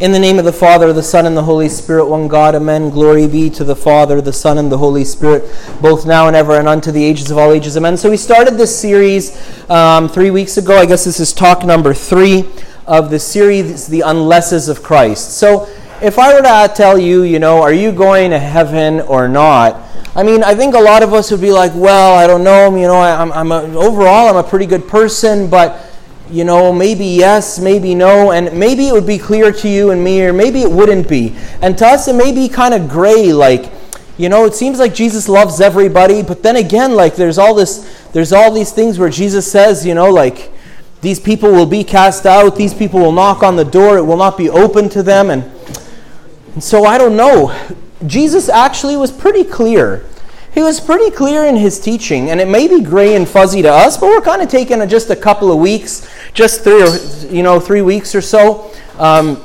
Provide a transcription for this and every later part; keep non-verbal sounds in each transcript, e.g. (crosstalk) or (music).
In the name of the Father, the Son, and the Holy Spirit, one God, amen. Glory be to the Father, the Son, and the Holy Spirit, both now and ever, and unto the ages of all ages, amen. So we started this series um, three weeks ago. I guess this is talk number three of the series, The Unlesses of Christ. So if I were to tell you, you know, are you going to heaven or not? I mean, I think a lot of us would be like, well, I don't know, you know, I'm, I'm a, overall, I'm a pretty good person, but you know, maybe yes, maybe no, and maybe it would be clear to you and me, or maybe it wouldn't be. And to us, it may be kind of gray, like, you know, it seems like Jesus loves everybody, but then again, like, there's all this, there's all these things where Jesus says, you know, like, these people will be cast out, these people will knock on the door, it will not be open to them, and, and so I don't know. Jesus actually was pretty clear he was pretty clear in his teaching, and it may be gray and fuzzy to us, but we're kind of taking just a couple of weeks, just three, or, you know, three weeks or so, um,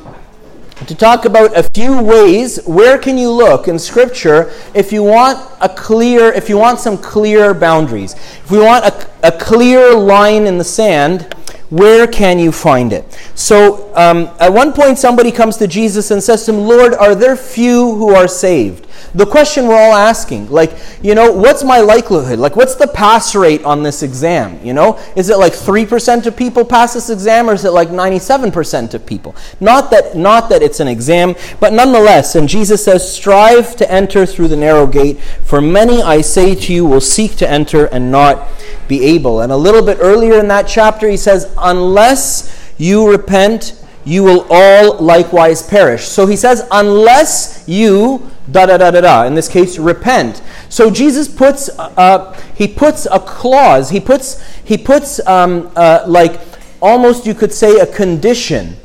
to talk about a few ways where can you look in Scripture if you want a clear, if you want some clear boundaries, if we want a, a clear line in the sand. Where can you find it? So, um, at one point, somebody comes to Jesus and says to him, Lord, are there few who are saved? the question we're all asking like you know what's my likelihood like what's the pass rate on this exam you know is it like 3% of people pass this exam or is it like 97% of people not that not that it's an exam but nonetheless and jesus says strive to enter through the narrow gate for many i say to you will seek to enter and not be able and a little bit earlier in that chapter he says unless you repent you will all likewise perish. So he says, unless you da da da da da. In this case, repent. So Jesus puts uh, he puts a clause. He puts he puts um, uh, like almost you could say a condition.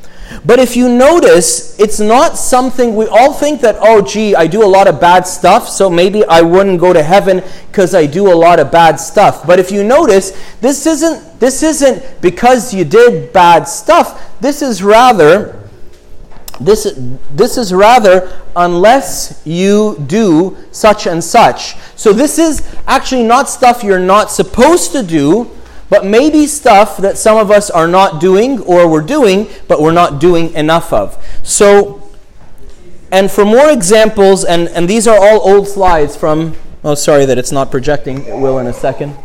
But if you notice, it's not something we all think that, oh, gee, I do a lot of bad stuff, so maybe I wouldn't go to heaven because I do a lot of bad stuff. But if you notice, this isn't, this isn't because you did bad stuff. This is rather this, this is rather unless you do such and such. So this is actually not stuff you're not supposed to do, but maybe stuff that some of us are not doing or we're doing, but we're not doing enough of. So, and for more examples, and, and these are all old slides from, oh, sorry that it's not projecting, it will in a second.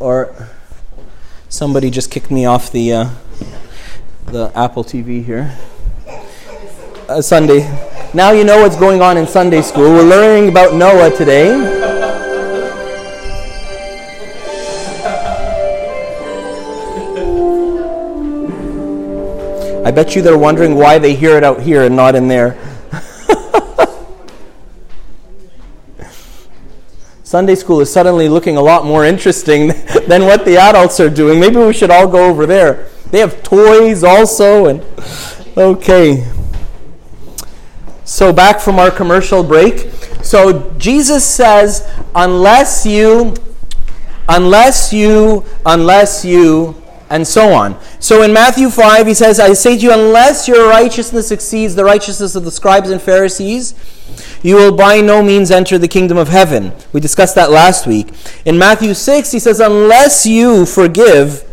Or somebody just kicked me off the, uh, the Apple TV here uh, Sunday. Now you know what's going on in Sunday school. We're learning about Noah today. I bet you they're wondering why they hear it out here and not in there. (laughs) Sunday school is suddenly looking a lot more interesting (laughs) than what the adults are doing. Maybe we should all go over there. They have toys also and okay. So, back from our commercial break. So, Jesus says, unless you, unless you, unless you, and so on. So, in Matthew 5, he says, I say to you, unless your righteousness exceeds the righteousness of the scribes and Pharisees, you will by no means enter the kingdom of heaven. We discussed that last week. In Matthew 6, he says, unless you forgive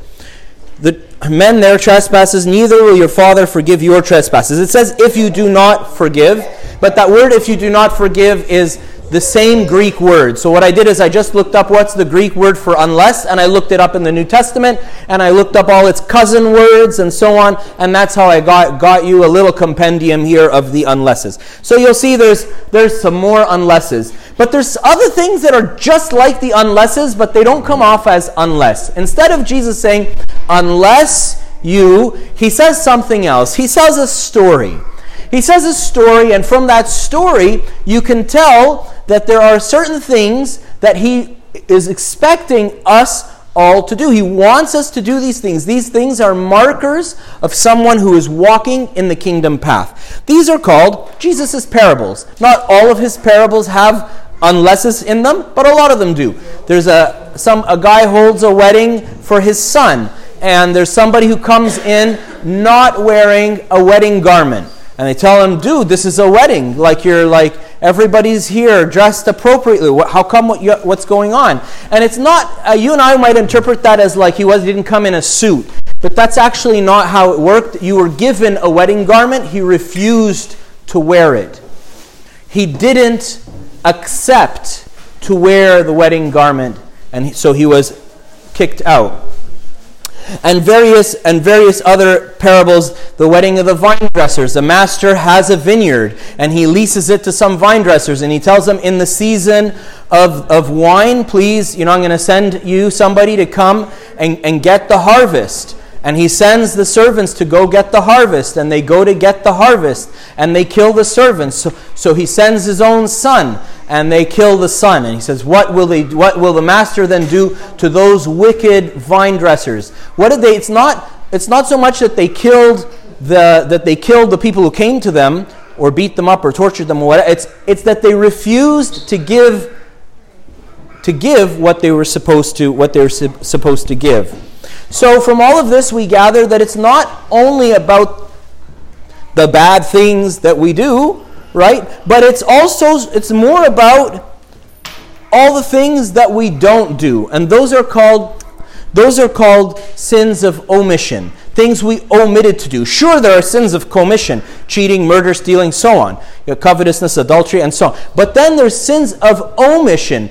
the men their trespasses, neither will your Father forgive your trespasses. It says, if you do not forgive, but that word, if you do not forgive, is the same Greek word. So what I did is I just looked up what's the Greek word for unless, and I looked it up in the New Testament, and I looked up all its cousin words and so on, and that's how I got, got you a little compendium here of the unlesses. So you'll see there's, there's some more unlesses. But there's other things that are just like the unlesses, but they don't come off as unless. Instead of Jesus saying, unless you, he says something else. He says a story. He says a story, and from that story, you can tell that there are certain things that he is expecting us all to do. He wants us to do these things. These things are markers of someone who is walking in the kingdom path. These are called Jesus' parables. Not all of his parables have unlesses in them, but a lot of them do. There's a some a guy holds a wedding for his son, and there's somebody who comes in not wearing a wedding garment. And they tell him, dude, this is a wedding. Like you're like everybody's here dressed appropriately. How come? What you, what's going on? And it's not. Uh, you and I might interpret that as like he was didn't come in a suit. But that's actually not how it worked. You were given a wedding garment, he refused to wear it. He didn't accept to wear the wedding garment, and so he was kicked out and various and various other parables the wedding of the vine dressers. The master has a vineyard and he leases it to some vine dressers and he tells them in the season of, of wine please you know i'm going to send you somebody to come and, and get the harvest. And he sends the servants to go get the harvest and they go to get the harvest and they kill the servants. So, so he sends his own son and they kill the son. And he says, What will they what will the master then do to those wicked vine dressers? What did they it's not it's not so much that they killed the that they killed the people who came to them or beat them up or tortured them or whatever. It's it's that they refused to give to give what they were supposed to what they were su- supposed to give. So from all of this we gather that it's not only about the bad things that we do, right? But it's also it's more about all the things that we don't do. And those are called those are called sins of omission. Things we omitted to do. Sure, there are sins of commission, cheating, murder, stealing, so on. You know, covetousness, adultery, and so on. But then there's sins of omission.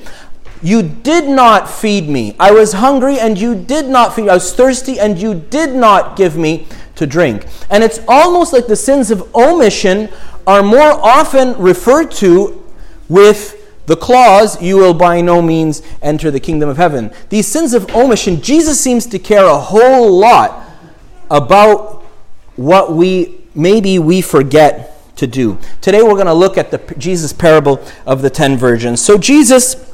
You did not feed me. I was hungry and you did not feed me. I was thirsty and you did not give me to drink. And it's almost like the sins of omission are more often referred to with the clause, you will by no means enter the kingdom of heaven. These sins of omission, Jesus seems to care a whole lot about what we maybe we forget to do. Today we're going to look at the Jesus parable of the 10 virgins. So Jesus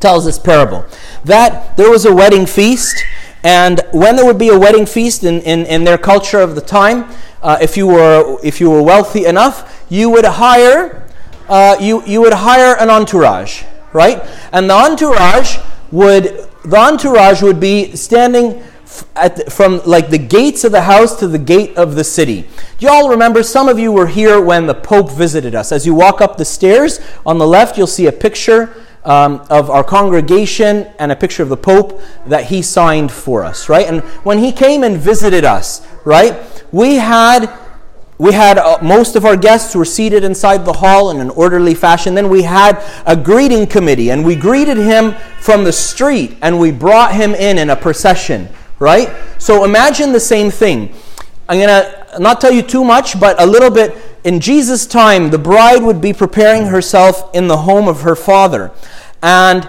tells this parable that there was a wedding feast and when there would be a wedding feast in, in, in their culture of the time, uh, if you were if you were wealthy enough, you would hire uh, you you would hire an entourage, right? And the entourage would the entourage would be standing the, from like the gates of the house to the gate of the city. Do you all remember? Some of you were here when the Pope visited us. As you walk up the stairs on the left, you'll see a picture um, of our congregation and a picture of the Pope that he signed for us, right? And when he came and visited us, right, we had we had uh, most of our guests were seated inside the hall in an orderly fashion. Then we had a greeting committee, and we greeted him from the street, and we brought him in in a procession, right? So imagine the same thing. I'm to not tell you too much, but a little bit. In Jesus' time, the bride would be preparing herself in the home of her father. And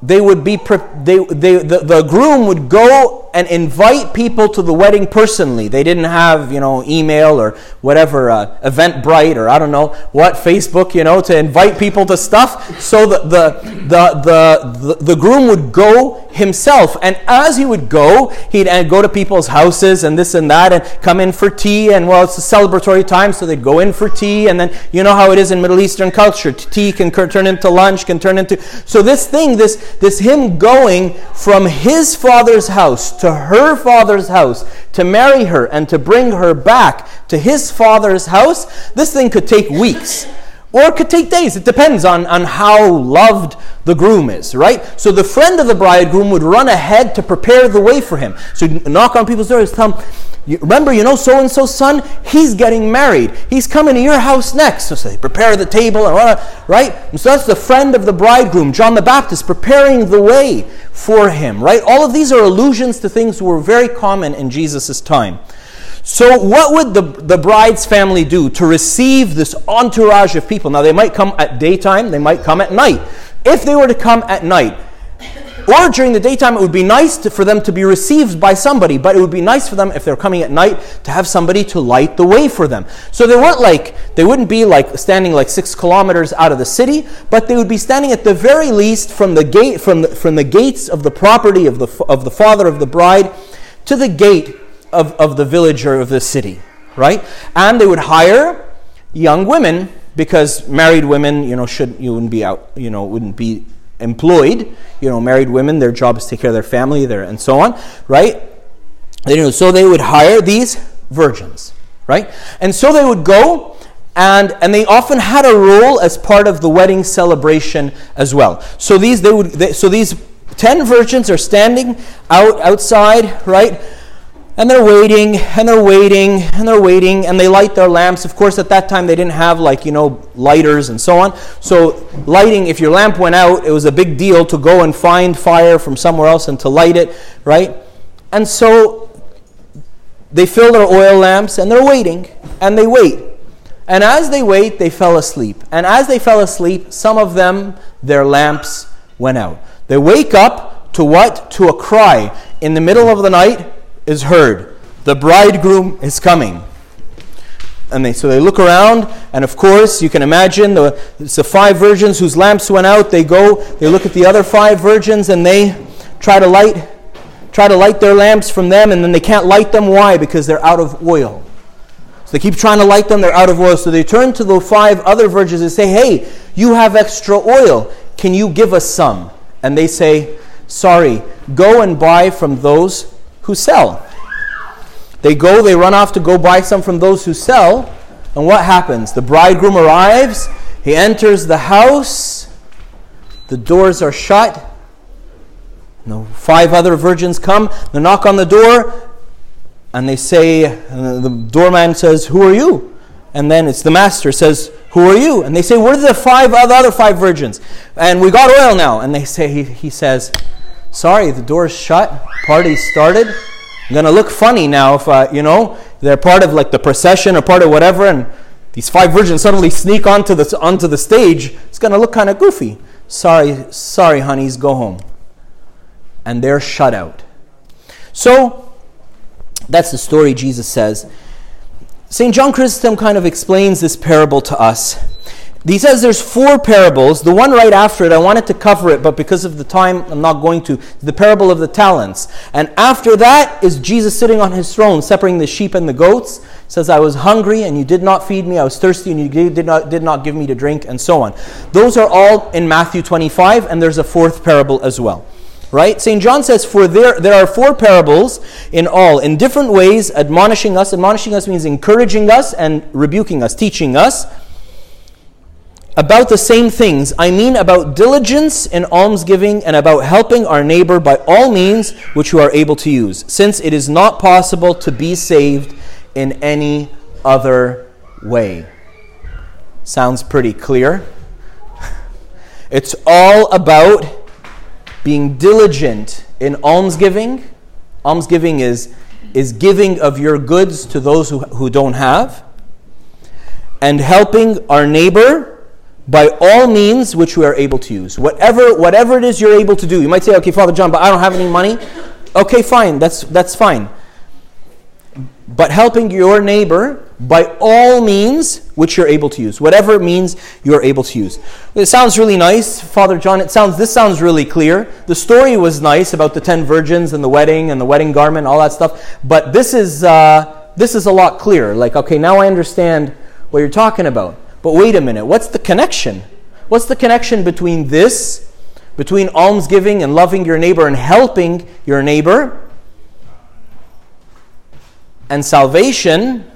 they would be they, they the, the groom would go and invite people to the wedding personally. They didn't have, you know, email or whatever, uh, Eventbrite or I don't know what, Facebook, you know, to invite people to stuff. So the, the, the, the, the, groom would go himself. And as he would go, he'd uh, go to people's houses and this and that and come in for tea. And well, it's a celebratory time, so they'd go in for tea. And then you know how it is in Middle Eastern culture. Tea can turn into lunch, can turn into. So this thing, this, this him going from his father's house to her father's house to marry her and to bring her back to his father's house, this thing could take weeks. Or it could take days. It depends on, on how loved the groom is, right? So the friend of the bridegroom would run ahead to prepare the way for him. So knock on people's doors, tell them, remember, you know so and so's son? He's getting married. He's coming to your house next. So say, prepare the table, and right? And so that's the friend of the bridegroom, John the Baptist, preparing the way for him, right? All of these are allusions to things that were very common in Jesus' time. So, what would the, the bride's family do to receive this entourage of people? Now, they might come at daytime, they might come at night. If they were to come at night, or during the daytime, it would be nice to, for them to be received by somebody, but it would be nice for them if they're coming at night to have somebody to light the way for them. So they weren't like, they wouldn't be like standing like six kilometers out of the city, but they would be standing at the very least from the gate, from the, from the gates of the property of the, of the father of the bride to the gate of, of the village or of the city, right? And they would hire young women because married women, you know, should you wouldn't be out, you know, wouldn't be employed. You know, married women, their job is to take care of their family, there and so on, right? You know, so they would hire these virgins, right? And so they would go and and they often had a role as part of the wedding celebration as well. So these they would they, so these ten virgins are standing out outside, right? And they're waiting, and they're waiting, and they're waiting, and they light their lamps. Of course, at that time they didn't have like, you know, lighters and so on. So, lighting, if your lamp went out, it was a big deal to go and find fire from somewhere else and to light it, right? And so they fill their oil lamps and they're waiting, and they wait. And as they wait, they fell asleep. And as they fell asleep, some of them, their lamps went out. They wake up to what? To a cry. In the middle of the night, is heard. The bridegroom is coming. And they, so they look around, and of course, you can imagine the, the five virgins whose lamps went out. They go, they look at the other five virgins, and they try to light, try to light their lamps from them, and then they can't light them. Why? Because they're out of oil. So they keep trying to light them, they're out of oil. So they turn to the five other virgins and say, Hey, you have extra oil. Can you give us some? And they say, Sorry, go and buy from those who sell. They go, they run off to go buy some from those who sell. And what happens? The bridegroom arrives, he enters the house, the doors are shut. No, five other virgins come, they knock on the door, and they say, and the doorman says, Who are you? And then it's the master says, Who are you? And they say, We're the five other five virgins. And we got oil now. And they say, He, he says, Sorry, the door's shut. Party started. I'm to look funny now if, uh, you know, they're part of like the procession or part of whatever, and these five virgins suddenly sneak onto the, onto the stage. It's to look kind of goofy. Sorry, sorry, honeys, go home. And they're shut out. So, that's the story Jesus says. St. John Chrysostom kind of explains this parable to us he says there's four parables. The one right after it, I wanted to cover it, but because of the time, I'm not going to. The parable of the talents. And after that is Jesus sitting on his throne, separating the sheep and the goats. He says, I was hungry and you did not feed me. I was thirsty and you did not, did not give me to drink, and so on. Those are all in Matthew 25, and there's a fourth parable as well. Right? St. John says, For there, there are four parables in all, in different ways, admonishing us. Admonishing us means encouraging us and rebuking us, teaching us about the same things. I mean about diligence in almsgiving and about helping our neighbor by all means which you are able to use, since it is not possible to be saved in any other way. Sounds pretty clear. (laughs) It's all about being diligent in almsgiving. Almsgiving is, is giving of your goods to those who, who don't have, and helping our neighbor by all means which we are able to use. Whatever, whatever it is you're able to do. You might say, okay, Father John, but I don't have any money. Okay, fine, that's, that's fine. But helping your neighbor by all means which you're able to use. Whatever means you're able to use. It sounds really nice, Father John. It sounds this sounds really clear. The story was nice about the ten virgins and the wedding and the wedding garment, all that stuff. But this is uh, this is a lot clearer. Like, okay, now I understand what you're talking about. But wait a minute, what's the connection? What's the connection between this, between almsgiving and loving your neighbor and helping your neighbor, and salvation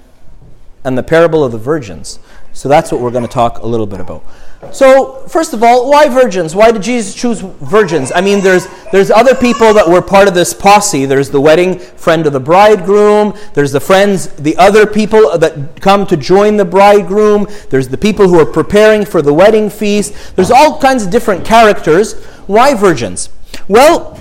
and the parable of the virgins? So that's what we're going to talk a little bit about. So, first of all, why virgins? Why did Jesus choose virgins? I mean, there's, there's other people that were part of this posse. There's the wedding friend of the bridegroom. There's the friends, the other people that come to join the bridegroom. There's the people who are preparing for the wedding feast. There's all kinds of different characters. Why virgins? Well,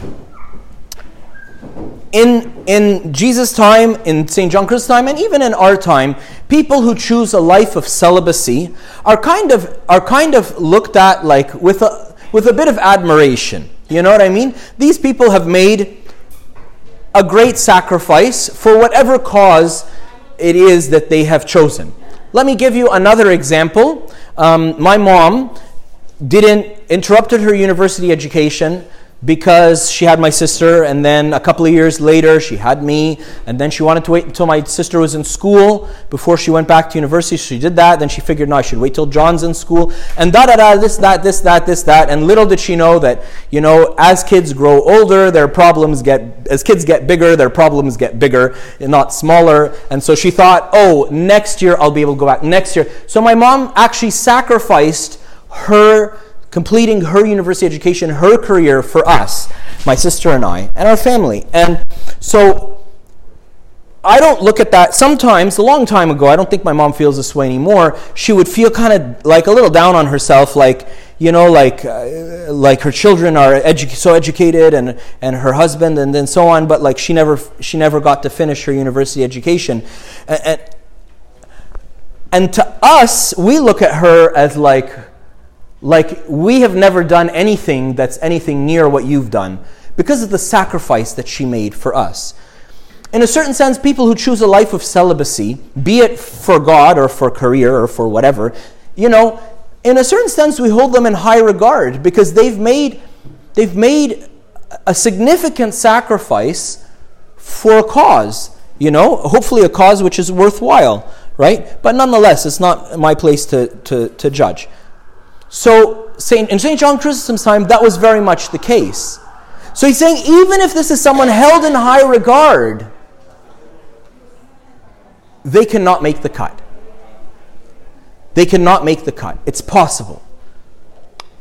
in, in Jesus' time, in St. John Christ's time, and even in our time, people who choose a life of celibacy are kind of, are kind of looked at like with a, with a bit of admiration. You know what I mean? These people have made a great sacrifice for whatever cause it is that they have chosen. Let me give you another example. Um, my mom didn't interrupted her university education because she had my sister, and then a couple of years later, she had me, and then she wanted to wait until my sister was in school before she went back to university. She did that. Then she figured, no, I should wait till John's in school, and da da da, this, that, this, that, this, that. And little did she know that, you know, as kids grow older, their problems get, as kids get bigger, their problems get bigger, not smaller. And so she thought, oh, next year I'll be able to go back. Next year. So my mom actually sacrificed her completing her university education, her career for us, my sister and I, and our family. And so I don't look at that. Sometimes, a long time ago, I don't think my mom feels this way anymore. She would feel kind of like a little down on herself, like you know, like uh, like her children are edu- so educated, and and her husband, and then so on. But like she never she never got to finish her university education, and, and, and to us, we look at her as like like we have never done anything that's anything near what you've done because of the sacrifice that she made for us in a certain sense, people who choose a life of celibacy, be it for God or for career or for whatever, you know, in a certain sense, we hold them in high regard because they've made, they've made a significant sacrifice for a cause, you know, hopefully a cause which is worthwhile, right? But nonetheless, it's not my place to, to, to judge. So, Saint, in St. John Chrysostom's time, that was very much the case. So he's saying, even if this is someone held in high regard, they cannot make the cut. They cannot make the cut. It's possible.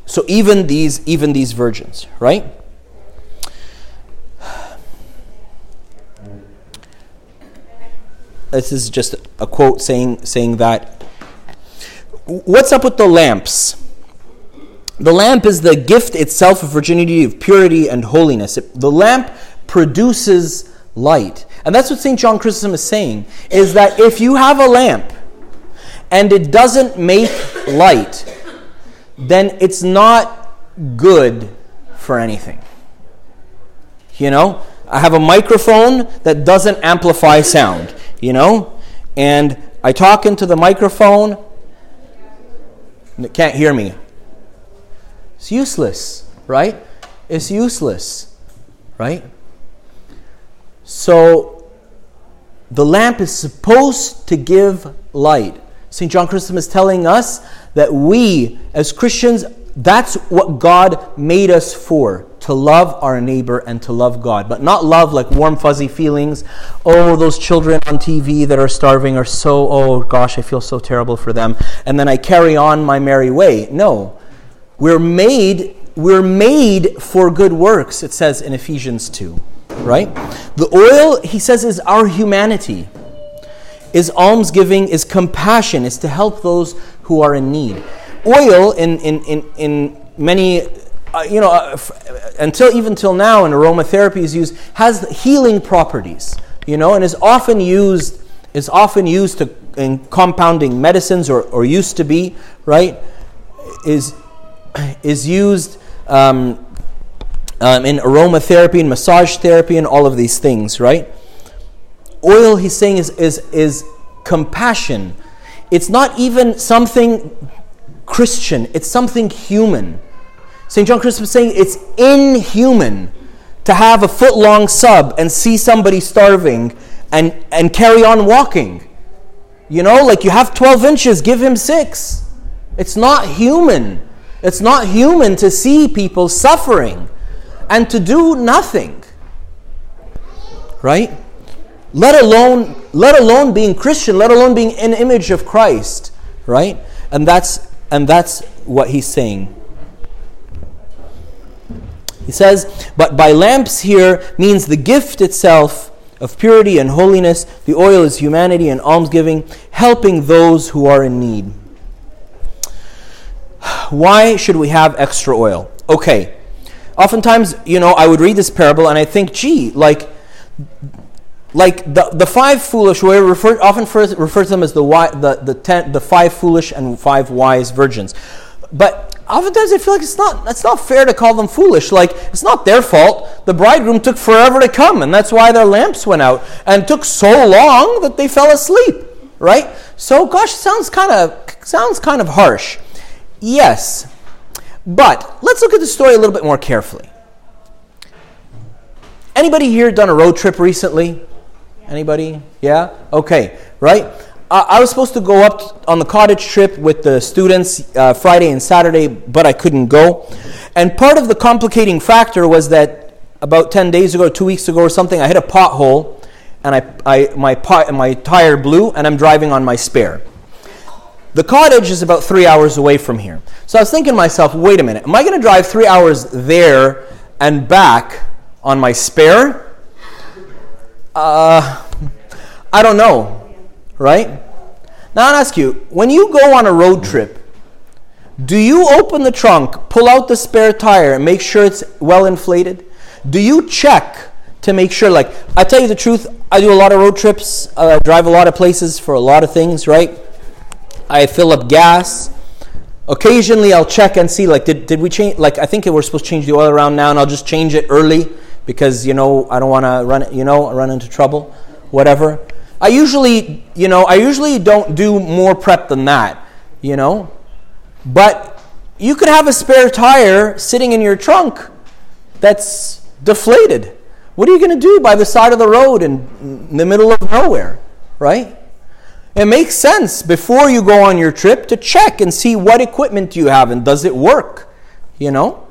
So even these, even these virgins, right? This is just a quote saying, saying that. What's up with the lamps? The lamp is the gift itself of virginity, of purity, and holiness. It, the lamp produces light. And that's what St. John Chrysostom is saying, is that if you have a lamp and it doesn't make light, then it's not good for anything. You know, I have a microphone that doesn't amplify sound, you know, and I talk into the microphone, and it can't hear me. It's useless, right? It's useless, right? So the lamp is supposed to give light. St. John Chrysostom is telling us that we, as Christians, that's what God made us for to love our neighbor and to love God. But not love like warm, fuzzy feelings. Oh, those children on TV that are starving are so, oh gosh, I feel so terrible for them. And then I carry on my merry way. No. We're made, we're made for good works, it says in Ephesians 2 right? The oil, he says, is our humanity, is almsgiving, is compassion, is to help those who are in need. Oil, in, in, in, in many, uh, you know, uh, f- until even till now, in aromatherapy is used, has healing properties, you know, and is often used, is often used to, in compounding medicines, or, or used to be, right? Is, is used um, um, in aromatherapy and massage therapy and all of these things, right? Oil, he's saying, is, is, is compassion. It's not even something Christian, it's something human. St. John Chrysostom is saying it's inhuman to have a foot long sub and see somebody starving and, and carry on walking. You know, like you have 12 inches, give him six. It's not human. It's not human to see people suffering and to do nothing. Right? Let alone let alone being Christian, let alone being an image of Christ, right? And that's and that's what he's saying. He says, but by lamps here means the gift itself of purity and holiness. The oil is humanity and almsgiving, helping those who are in need. Why should we have extra oil? Okay, oftentimes, you know, I would read this parable and I think, gee, like, like the, the five foolish, we refer, often refer, to them as the, the, the, ten, the five foolish and five wise virgins. But oftentimes I feel like it's not, it's not fair to call them foolish. Like, it's not their fault. The bridegroom took forever to come, and that's why their lamps went out. And took so long that they fell asleep, right? So, gosh, sounds kind of sounds kind of harsh. Yes, but let's look at the story a little bit more carefully. Anybody here done a road trip recently? Anybody? Yeah? Okay, right? Uh, I was supposed to go up on the cottage trip with the students uh, Friday and Saturday, but I couldn't go. And part of the complicating factor was that about 10 days ago, two weeks ago or something, I hit a pothole and I, I, my, pot, my tire blew and I'm driving on my spare. The cottage is about three hours away from here. So I was thinking to myself, wait a minute, am I going to drive three hours there and back on my spare? Uh, I don't know, right? Now I'll ask you when you go on a road trip, do you open the trunk, pull out the spare tire, and make sure it's well inflated? Do you check to make sure, like, I tell you the truth, I do a lot of road trips, I drive a lot of places for a lot of things, right? I fill up gas. Occasionally I'll check and see, like, did, did we change, like, I think we're supposed to change the oil around now, and I'll just change it early because, you know, I don't want to run, you know, run into trouble, whatever. I usually, you know, I usually don't do more prep than that, you know? But you could have a spare tire sitting in your trunk that's deflated. What are you going to do by the side of the road in, in the middle of nowhere, right? It makes sense before you go on your trip to check and see what equipment you have and does it work, you know?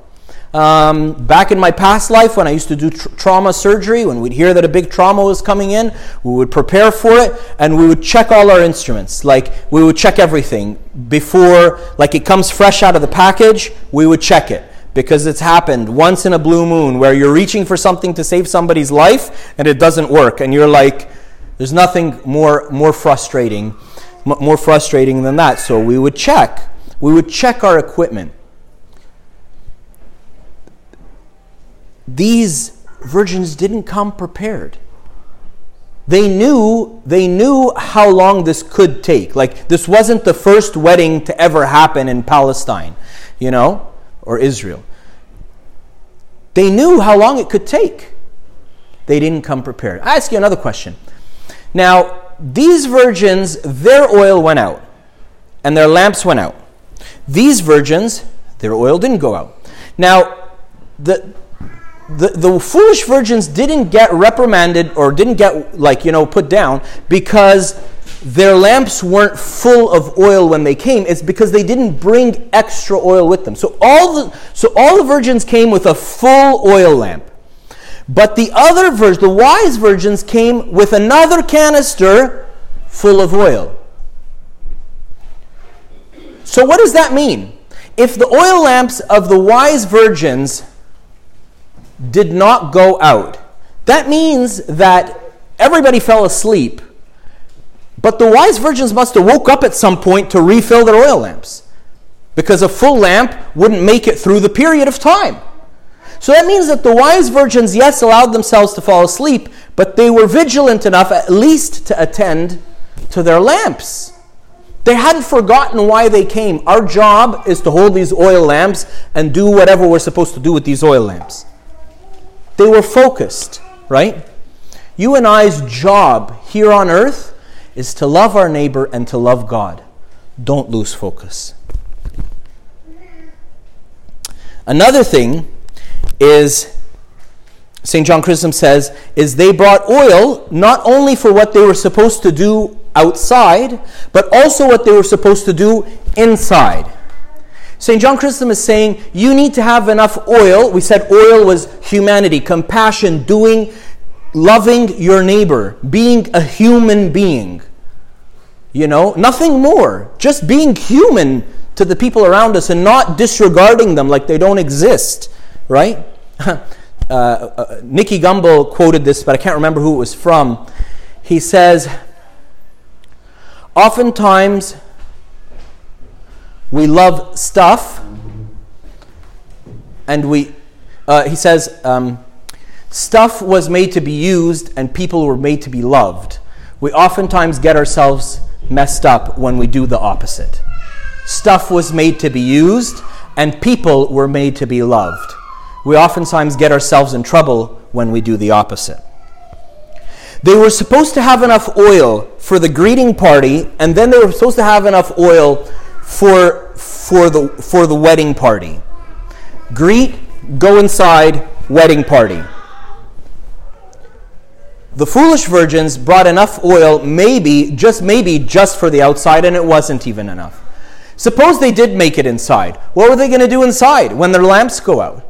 Um, back in my past life, when I used to do tr- trauma surgery, when we'd hear that a big trauma was coming in, we would prepare for it and we would check all our instruments. Like, we would check everything before, like, it comes fresh out of the package, we would check it. Because it's happened once in a blue moon where you're reaching for something to save somebody's life and it doesn't work. And you're like, there's nothing more, more frustrating, more frustrating than that. So we would check. We would check our equipment. these virgins didn't come prepared. They knew they knew how long this could take. Like this wasn't the first wedding to ever happen in Palestine, you know, or Israel. They knew how long it could take. They didn't come prepared. I ask you another question. Now, these virgins, their oil went out and their lamps went out. These virgins, their oil didn't go out. Now, the the, the foolish virgins didn't get reprimanded or didn't get like you know put down because their lamps weren't full of oil when they came it's because they didn't bring extra oil with them so all the so all the virgins came with a full oil lamp but the other virgins the wise virgins came with another canister full of oil so what does that mean if the oil lamps of the wise virgins did not go out. That means that everybody fell asleep, but the wise virgins must have woke up at some point to refill their oil lamps because a full lamp wouldn't make it through the period of time. So that means that the wise virgins, yes, allowed themselves to fall asleep, but they were vigilant enough at least to attend to their lamps. They hadn't forgotten why they came. Our job is to hold these oil lamps and do whatever we're supposed to do with these oil lamps. They were focused, right? You and I's job here on earth is to love our neighbor and to love God. Don't lose focus. Another thing is, St. John Chrysostom says, is they brought oil not only for what they were supposed to do outside, but also what they were supposed to do inside. St. John Chrysostom is saying you need to have enough oil. We said oil was humanity, compassion, doing, loving your neighbor, being a human being. You know, nothing more. Just being human to the people around us and not disregarding them like they don't exist, right? (laughs) uh, uh, Gumbel quoted this, but I can't remember who it was from. He says, Oftentimes, we love stuff, and we, uh, he says, um, stuff was made to be used and people were made to be loved. We oftentimes get ourselves messed up when we do the opposite. Stuff was made to be used and people were made to be loved. We oftentimes get ourselves in trouble when we do the opposite. They were supposed to have enough oil for the greeting party, and then they were supposed to have enough oil for, for, the, for the wedding party. Greet, go inside, wedding party. The foolish virgins brought enough oil, maybe, just maybe, just for the outside, and it wasn't even enough. Suppose they did make it inside. What were they going to do inside when their lamps go out?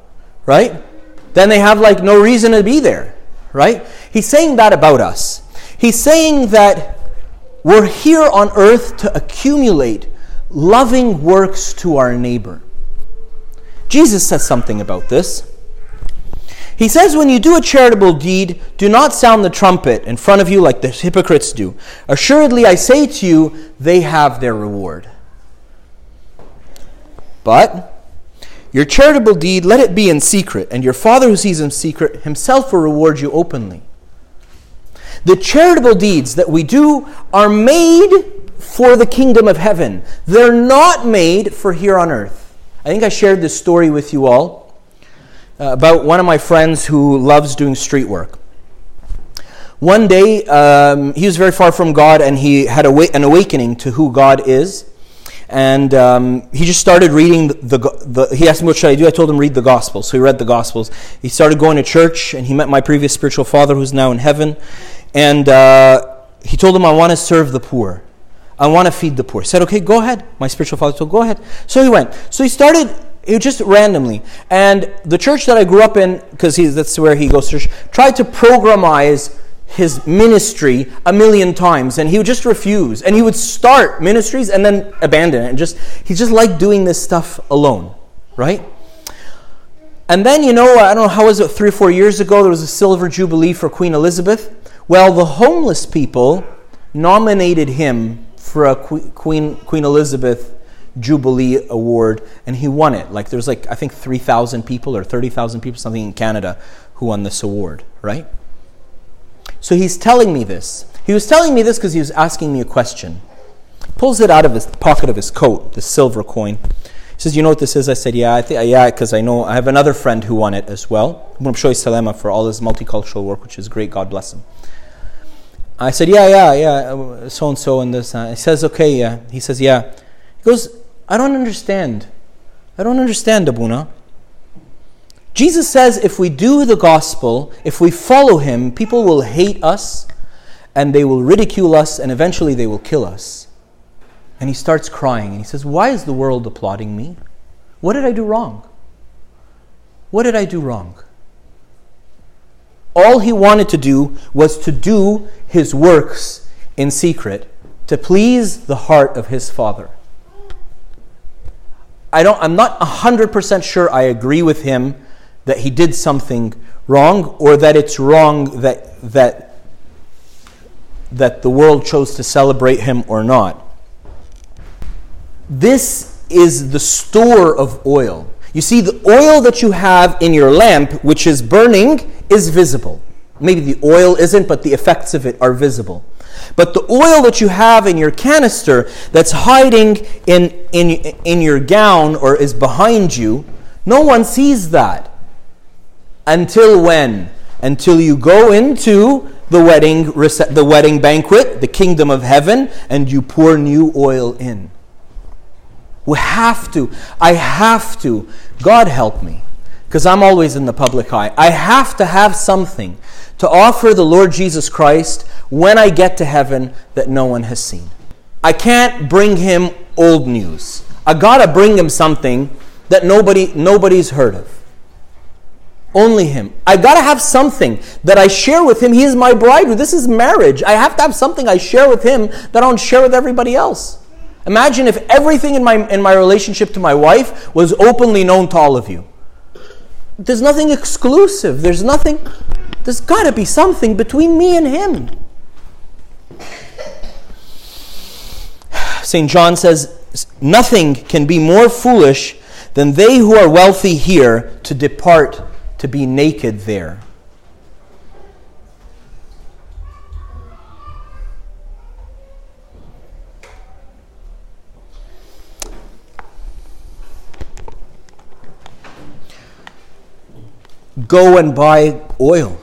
Right? Then they have like no reason to be there. Right? He's saying that about us. He's saying that we're here on earth to accumulate loving works to our neighbor. Jesus says something about this. He says, When you do a charitable deed, do not sound the trumpet in front of you like the hypocrites do. Assuredly, I say to you, they have their reward. But your charitable deed, let it be in secret, and your Father who sees in secret himself will reward you openly. The charitable deeds that we do are made for the kingdom of heaven, they're not made for here on earth. I think I shared this story with you all uh, about one of my friends who loves doing street work. One day, um, he was very far from God and he had a, an awakening to who God is. And um, he just started reading the, the, the, He asked me, What should I do? I told him, Read the Gospels. So he read the Gospels. He started going to church and he met my previous spiritual father who's now in heaven. And uh, he told him, I want to serve the poor. I want to feed the poor. He said, Okay, go ahead. My spiritual father told, Go ahead. So he went. So he started it just randomly. And the church that I grew up in, because that's where he goes to church, tried to programize his ministry a million times and he would just refuse and he would start ministries and then abandon it and just he just liked doing this stuff alone right and then you know i don't know how was it three or four years ago there was a silver jubilee for queen elizabeth well the homeless people nominated him for a queen queen elizabeth Jubilee Award, and he won it. Like there's like I think three thousand people or thirty thousand people, something in Canada, who won this award, right? So he's telling me this. He was telling me this because he was asking me a question. Pulls it out of his pocket of his coat, the silver coin. He says, "You know what this is?" I said, "Yeah, I think yeah, because I know I have another friend who won it as well. I'm show Salema for all his multicultural work, which is great. God bless him." I said, "Yeah, yeah, yeah, so and so and this." Uh, he says, "Okay, yeah." He says, "Yeah." He goes, I don't understand. I don't understand, Abuna. Jesus says if we do the gospel, if we follow him, people will hate us and they will ridicule us and eventually they will kill us. And he starts crying and he says, Why is the world applauding me? What did I do wrong? What did I do wrong? All he wanted to do was to do his works in secret to please the heart of his Father. I don't, I'm not 100% sure I agree with him that he did something wrong or that it's wrong that, that, that the world chose to celebrate him or not. This is the store of oil. You see, the oil that you have in your lamp, which is burning, is visible. Maybe the oil isn't, but the effects of it are visible. But the oil that you have in your canister that's hiding in, in, in your gown or is behind you, no one sees that. Until when? Until you go into the wedding, the wedding banquet, the kingdom of heaven, and you pour new oil in. We have to. I have to. God help me. Because I'm always in the public eye. I have to have something to offer the Lord Jesus Christ when I get to heaven that no one has seen. I can't bring him old news. I gotta bring him something that nobody nobody's heard of. Only him. I gotta have something that I share with him. He is my bride. This is marriage. I have to have something I share with him that I don't share with everybody else. Imagine if everything in my in my relationship to my wife was openly known to all of you. There's nothing exclusive. There's nothing. There's got to be something between me and him. St. John says, Nothing can be more foolish than they who are wealthy here to depart to be naked there. Go and buy oil.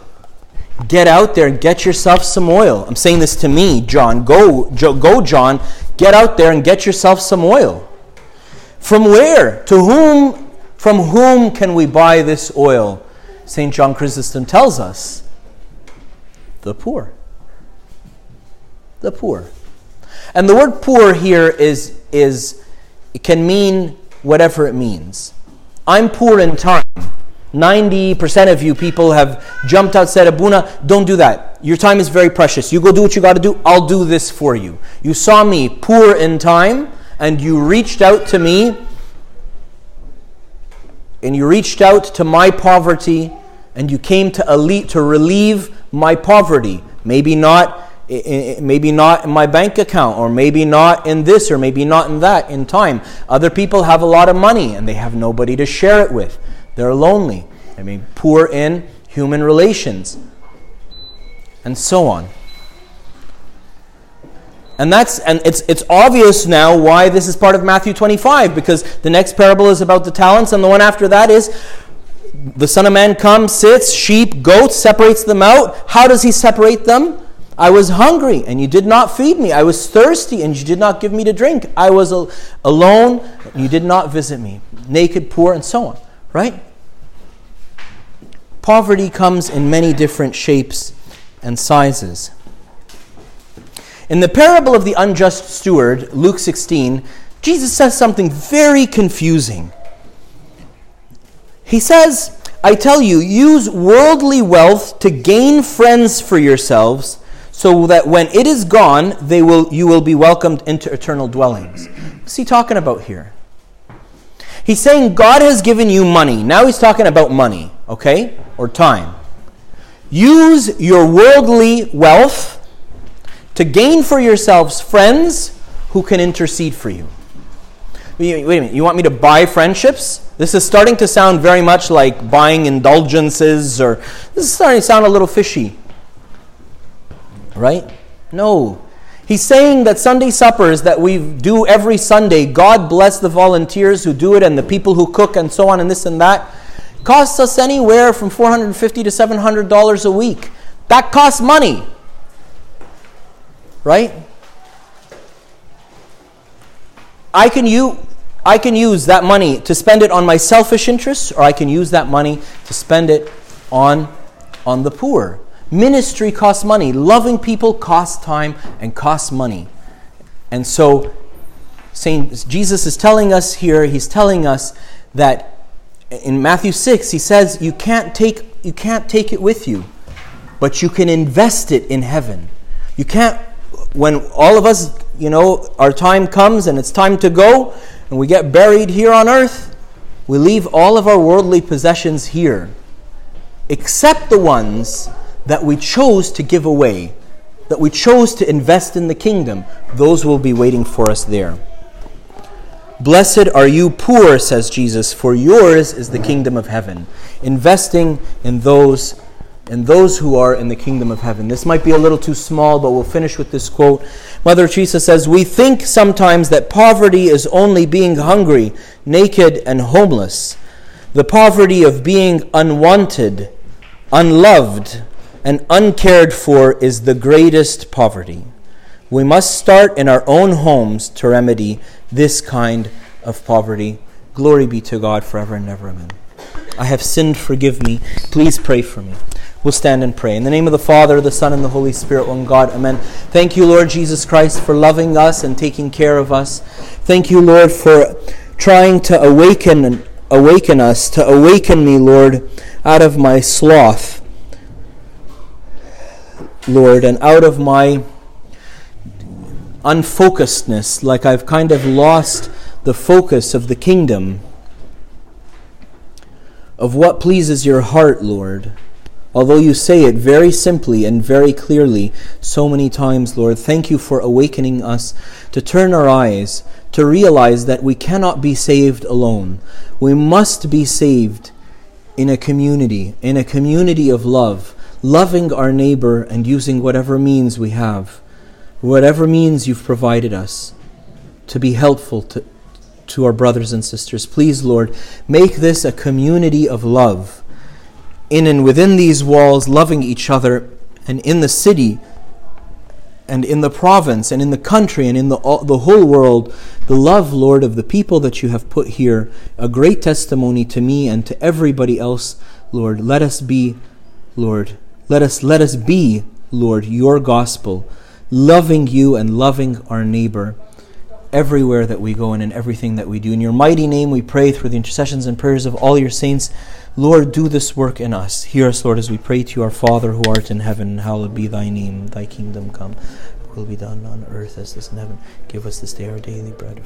Get out there and get yourself some oil. I'm saying this to me, John. Go, go, John. Get out there and get yourself some oil. From where? To whom? From whom can we buy this oil? St. John Chrysostom tells us the poor. The poor. And the word poor here is, is it can mean whatever it means. I'm poor in time. 90% of you people have jumped out, said, Abuna, don't do that. Your time is very precious. You go do what you got to do. I'll do this for you. You saw me poor in time, and you reached out to me, and you reached out to my poverty, and you came to, elite, to relieve my poverty. Maybe not maybe not in my bank account or maybe not in this or maybe not in that in time. Other people have a lot of money and they have nobody to share it with. They're lonely. I mean poor in human relations and so on and that's and it's it's obvious now why this is part of Matthew 25 because the next parable is about the talents and the one after that is the son of man comes sits sheep goats separates them out how does he separate them I was hungry and you did not feed me. I was thirsty and you did not give me to drink. I was al- alone and you did not visit me. Naked, poor, and so on. Right? Poverty comes in many different shapes and sizes. In the parable of the unjust steward, Luke 16, Jesus says something very confusing. He says, I tell you, use worldly wealth to gain friends for yourselves so that when it is gone, they will, you will be welcomed into eternal dwellings. What's he talking about here? He's saying God has given you money. Now he's talking about money, okay? Or time. Use your worldly wealth to gain for yourselves friends who can intercede for you. Wait a minute, you want me to buy friendships? This is starting to sound very much like buying indulgences, or this is starting to sound a little fishy right? No. He's saying that Sunday suppers that we do every Sunday, God bless the volunteers who do it and the people who cook and so on and this and that, costs us anywhere from 450 to $700 a week. That costs money. Right? I can you I can use that money to spend it on my selfish interests or I can use that money to spend it on on the poor. Ministry costs money. Loving people costs time and costs money. And so Saint Jesus is telling us here, he's telling us that in Matthew 6, he says you can't take you can't take it with you, but you can invest it in heaven. You can't when all of us, you know, our time comes and it's time to go and we get buried here on earth, we leave all of our worldly possessions here, except the ones that we chose to give away, that we chose to invest in the kingdom, those will be waiting for us there. Blessed are you poor, says Jesus, for yours is the kingdom of heaven. Investing in those and those who are in the kingdom of heaven. This might be a little too small, but we'll finish with this quote. Mother Teresa says, We think sometimes that poverty is only being hungry, naked, and homeless. The poverty of being unwanted, unloved, and uncared for is the greatest poverty. We must start in our own homes to remedy this kind of poverty. Glory be to God forever and ever. Amen. I have sinned, forgive me. Please pray for me. We'll stand and pray. In the name of the Father, the Son, and the Holy Spirit, one God. Amen. Thank you, Lord Jesus Christ, for loving us and taking care of us. Thank you, Lord, for trying to awaken awaken us, to awaken me, Lord, out of my sloth. Lord, and out of my unfocusedness, like I've kind of lost the focus of the kingdom, of what pleases your heart, Lord. Although you say it very simply and very clearly so many times, Lord, thank you for awakening us to turn our eyes, to realize that we cannot be saved alone. We must be saved in a community, in a community of love loving our neighbor and using whatever means we have, whatever means you've provided us to be helpful to, to our brothers and sisters. Please, Lord, make this a community of love. In and within these walls, loving each other, and in the city, and in the province, and in the country, and in the, the whole world, the love, Lord, of the people that you have put here, a great testimony to me and to everybody else, Lord. Let us be, Lord, let us, let us be, Lord, your gospel, loving you and loving our neighbor everywhere that we go and in everything that we do. In your mighty name we pray through the intercessions and prayers of all your saints. Lord, do this work in us. Hear us, Lord, as we pray to our Father who art in heaven. Hallowed be thy name. Thy kingdom come. Will be done on earth as it is in heaven. Give us this day our daily bread.